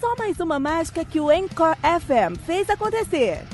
Só mais uma mágica que o Encore FM fez acontecer.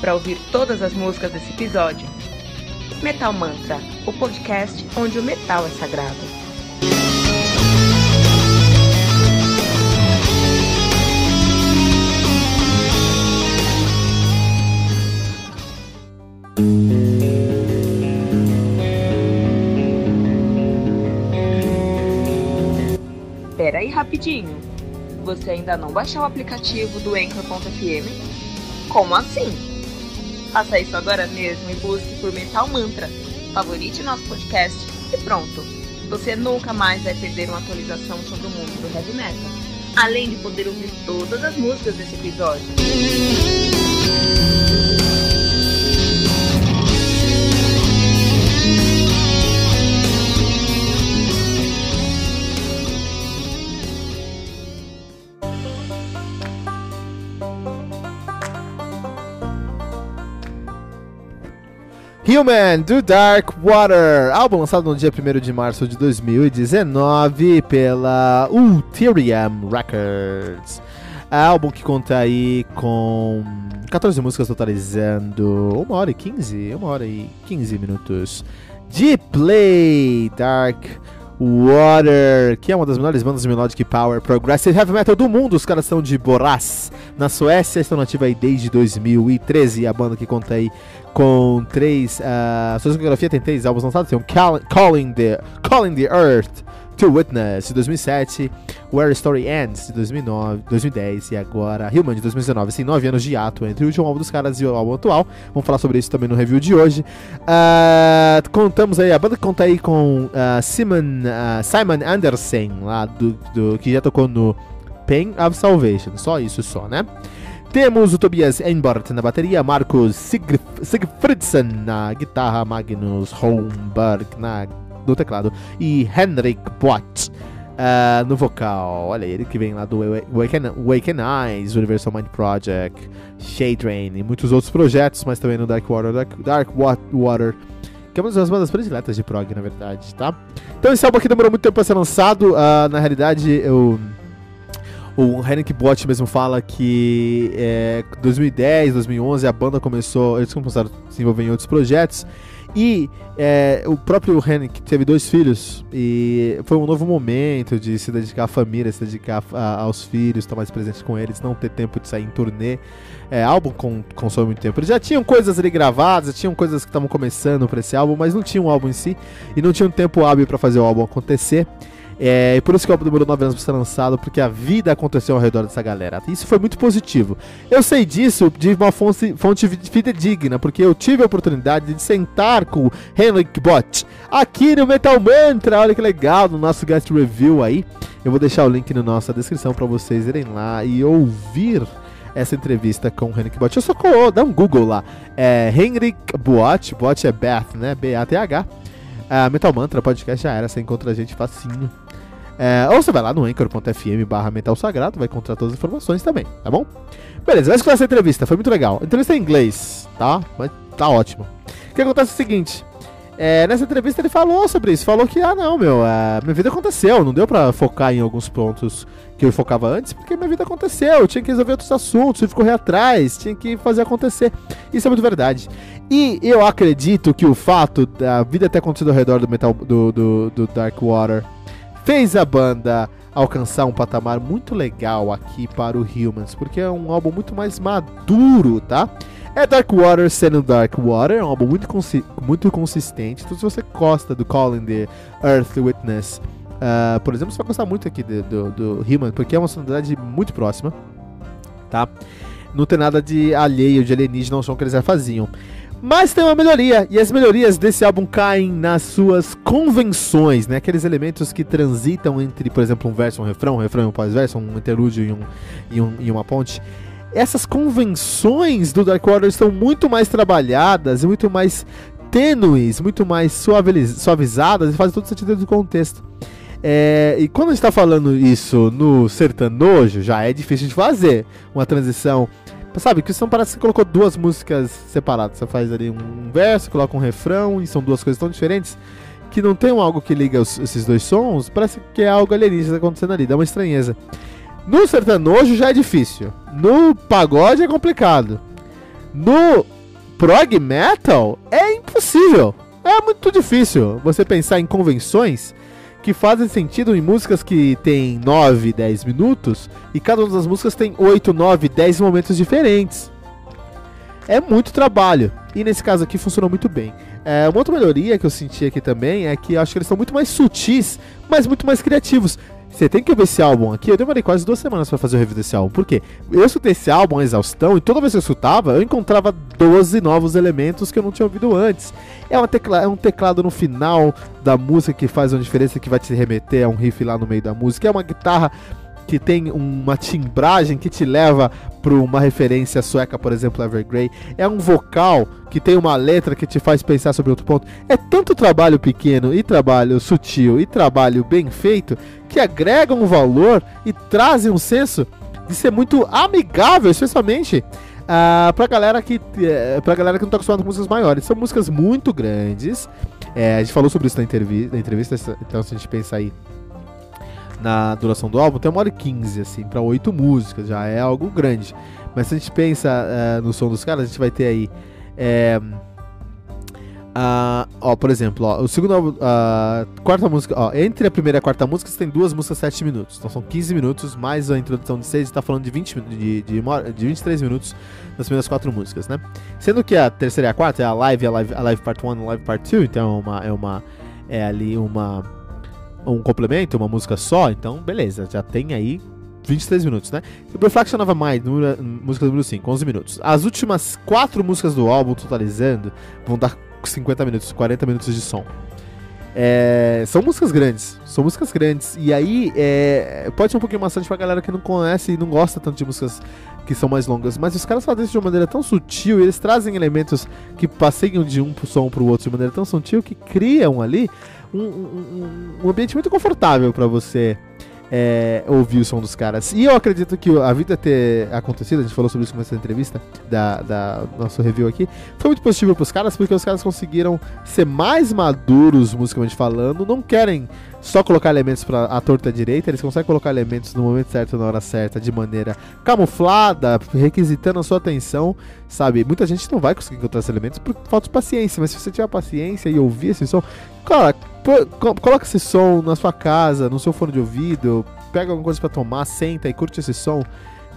para ouvir todas as músicas desse episódio. Metal Mantra, o podcast onde o metal é sagrado. Pera aí rapidinho. Você ainda não baixou o aplicativo do Anchor.fm? Como assim? Faça isso agora mesmo e busque por Metal Mantra. Favorite nosso podcast e pronto. Você nunca mais vai perder uma atualização sobre o mundo do heavy metal. Além de poder ouvir todas as músicas desse episódio. Human do Dark Water, álbum lançado no dia 1 de março de 2019 pela Ulterium Records. Álbum que conta aí com 14 músicas totalizando 1 hora e 15, 1 hora e 15 minutos de play. Dark Water, que é uma das melhores bandas de melodic power progressive heavy metal do mundo. Os caras são de Boraz, na Suécia, estão nativos aí desde 2013. A banda que conta aí com três. Uh, sua discografia tem três álbuns lançados: tem um Call, Calling, the, Calling the Earth to Witness de 2007, Where Story Ends de 2009, 2010 e agora Human de 2019. Assim, nove anos de ato entre o último álbum dos caras e o álbum atual. Vamos falar sobre isso também no review de hoje. Uh, contamos aí, a banda conta aí com uh, Simon, uh, Simon Andersen, lá do, do, que já tocou no Pain of Salvation. Só isso, só, né? Temos o Tobias Enbart na bateria, Marcos Sig Sigfridsson na guitarra, Magnus Holmberg na no teclado e Henrik Bott uh, no vocal. Olha ele que vem lá do Waken, Waken Eyes, Universal Mind Project, Shade Rain e muitos outros projetos, mas também no Dark Water, Dark, Dark Water, que é uma das bandas prediletas de prog, na verdade, tá? Então esse álbum aqui demorou muito tempo para ser lançado. Uh, na realidade, eu o Henrik Bott mesmo fala que é, 2010, 2011 a banda começou, eles começaram a se envolver em outros projetos e é, o próprio Henrik teve dois filhos e foi um novo momento de se dedicar à família, se dedicar a, aos filhos, estar mais presente com eles, não ter tempo de sair em turnê. É, álbum com, consome muito tempo. Eles já tinham coisas ali gravadas, já tinham coisas que estavam começando para esse álbum, mas não tinha um álbum em si e não tinha um tempo hábil para fazer o álbum acontecer. É, e por isso que o álbum demorou 9 anos pra ser lançado, porque a vida aconteceu ao redor dessa galera. Isso foi muito positivo. Eu sei disso de uma fonte, fonte fidedigna, porque eu tive a oportunidade de sentar com o Henrik Bott aqui no Metal Mantra. Olha que legal, no nosso guest review aí. Eu vou deixar o link na nossa descrição para vocês irem lá e ouvir essa entrevista com o Henrik Bott. Eu só colo, dá um Google lá. É Henrik Bott, Bott é Beth, né? B-A-T-H. Uh, Metal Mantra podcast já era, você encontra a gente facinho. É, ou você vai lá no anchor.fm barra Sagrado, vai encontrar todas as informações também, tá bom? Beleza, vai escutar essa entrevista, foi muito legal. Entrevista é em inglês, tá? Mas tá ótimo. O que acontece é o seguinte, é, nessa entrevista ele falou sobre isso, falou que, ah não, meu, é, minha vida aconteceu, não deu pra focar em alguns pontos que eu focava antes, porque minha vida aconteceu, eu tinha que resolver outros assuntos, tive que correr atrás, tinha que fazer acontecer. Isso é muito verdade. E eu acredito que o fato da vida ter acontecido ao redor do metal do, do, do Dark Water fez a banda alcançar um patamar muito legal aqui para o Humans, porque é um álbum muito mais maduro, tá? É Dark Water sendo Dark Water, é um álbum muito, consi muito consistente. Então, se você gosta do Calling the Earth Witness, uh, por exemplo, você vai gostar muito aqui do, do, do porque é uma sonoridade muito próxima, tá? Não tem nada de alheio, de alienígena, não som que eles já faziam. Mas tem uma melhoria, e as melhorias desse álbum caem nas suas convenções, né? Aqueles elementos que transitam entre, por exemplo, um verso, um refrão, um refrão e um pós-verso, um interlúdio e, um, e, um, e uma ponte. Essas convenções do Dark Water estão muito mais trabalhadas e muito mais tênues, muito mais suavizadas e fazem todo sentido dentro do contexto. É, e quando a gente está falando isso no sertanojo, já é difícil de fazer uma transição Sabe, que são parece que você colocou duas músicas separadas. Você faz ali um verso, coloca um refrão, e são duas coisas tão diferentes que não tem algo que liga os, esses dois sons. Parece que é algo alienígena acontecendo ali, dá uma estranheza. No sertanojo já é difícil. No pagode é complicado. No prog metal é impossível. É muito difícil você pensar em convenções que fazem sentido em músicas que tem 9, 10 minutos e cada uma das músicas tem 8, 9, 10 momentos diferentes. É muito trabalho. E nesse caso aqui funcionou muito bem. É, uma outra melhoria que eu senti aqui também é que acho que eles são muito mais sutis, mas muito mais criativos. Você tem que ver esse álbum aqui. Eu demorei quase duas semanas para fazer o review desse álbum. Por quê? Eu escutei esse álbum, exaustão, e toda vez que eu escutava, eu encontrava 12 novos elementos que eu não tinha ouvido antes. É, uma tecla, é um teclado no final da música que faz uma diferença, que vai te remeter a um riff lá no meio da música. É uma guitarra que tem uma timbragem que te leva para uma referência sueca, por exemplo, Evergrey. É um vocal que tem uma letra que te faz pensar sobre outro ponto. É tanto trabalho pequeno e trabalho sutil e trabalho bem feito que agregam um valor e trazem um senso de ser muito amigável, especialmente uh, pra galera que uh, pra galera que não tá acostumada com músicas maiores. São músicas muito grandes. É, a gente falou sobre isso na, entrevi na entrevista, então se a gente pensar aí na duração do álbum, tem uma hora e 15, assim, pra oito músicas, já é algo grande. Mas se a gente pensa uh, no som dos caras, a gente vai ter aí. É, uh, ó, por exemplo, ó, o segundo álbum, uh, quarta música, ó, entre a primeira e a quarta música você tem duas músicas 7 minutos. Então são 15 minutos, mais a introdução de 6, está falando de, 20, de, de, de 23 minutos nas primeiras quatro músicas, né? Sendo que a terceira e a quarta é a live, a live, a live part 1 e a live part 2, então é uma, é uma. É ali uma um complemento, uma música só, então beleza, já tem aí 23 minutos, né? Reflection of a Mind, número, música número 5, 11 minutos. As últimas quatro músicas do álbum, totalizando, vão dar 50 minutos, 40 minutos de som. É, são músicas grandes, são músicas grandes. E aí, é, pode ser um pouquinho maçante pra galera que não conhece e não gosta tanto de músicas que são mais longas. Mas os caras fazem isso de uma maneira tão sutil, e eles trazem elementos que passeiam de um som pro outro de maneira tão sutil que criam ali um, um, um ambiente muito confortável para você é, ouvir o som dos caras. E eu acredito que a vida ter acontecido, a gente falou sobre isso nessa entrevista da, da nosso review aqui, foi muito positivo pros caras, porque os caras conseguiram ser mais maduros musicalmente falando, não querem só colocar elementos para a torta direita, eles conseguem colocar elementos no momento certo, na hora certa, de maneira camuflada, requisitando a sua atenção, sabe? Muita gente não vai conseguir encontrar esses elementos por falta de paciência, mas se você tiver paciência e ouvir esse som, cara, coloca esse som na sua casa, no seu fone de ouvido, pega alguma coisa para tomar, senta e curte esse som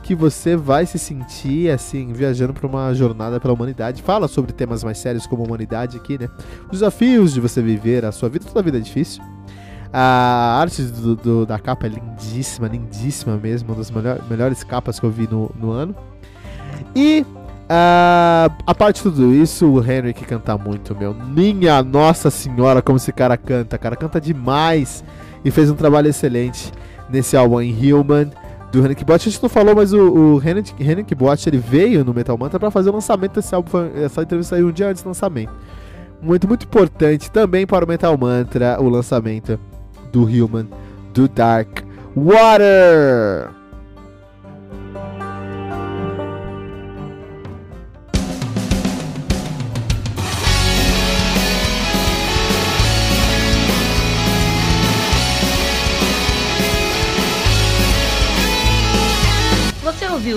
que você vai se sentir assim viajando para uma jornada pela humanidade. Fala sobre temas mais sérios como a humanidade aqui, né? Os desafios de você viver a sua vida, toda vida é difícil. A arte do, do, da capa é lindíssima, lindíssima mesmo. Uma das melhor, melhores capas que eu vi no, no ano. E uh, a parte de tudo isso, o Henry que canta muito, meu. Minha nossa senhora, como esse cara canta. Cara canta demais. E fez um trabalho excelente nesse álbum em Human do Henrik Bot. A gente não falou, mas o, o Henrik Bot ele veio no Metal Mantra para fazer o lançamento desse álbum. Essa entrevista saiu um dia antes do lançamento. Muito, muito importante também para o Metal Mantra o lançamento do Human do Dark Water.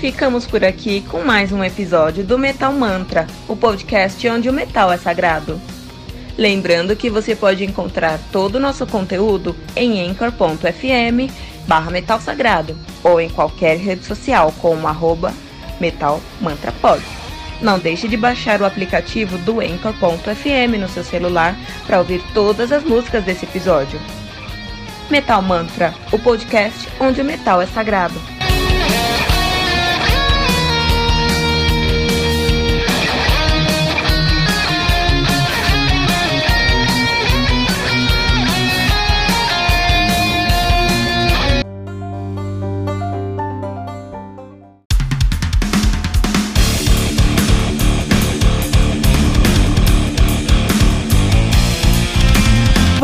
Ficamos por aqui com mais um episódio do Metal Mantra, o podcast onde o metal é sagrado. Lembrando que você pode encontrar todo o nosso conteúdo em anchor.fm barra metal sagrado ou em qualquer rede social como arroba metalmantrapod. Não deixe de baixar o aplicativo do Anchor.fm no seu celular para ouvir todas as músicas desse episódio. Metal Mantra, o podcast onde o metal é sagrado.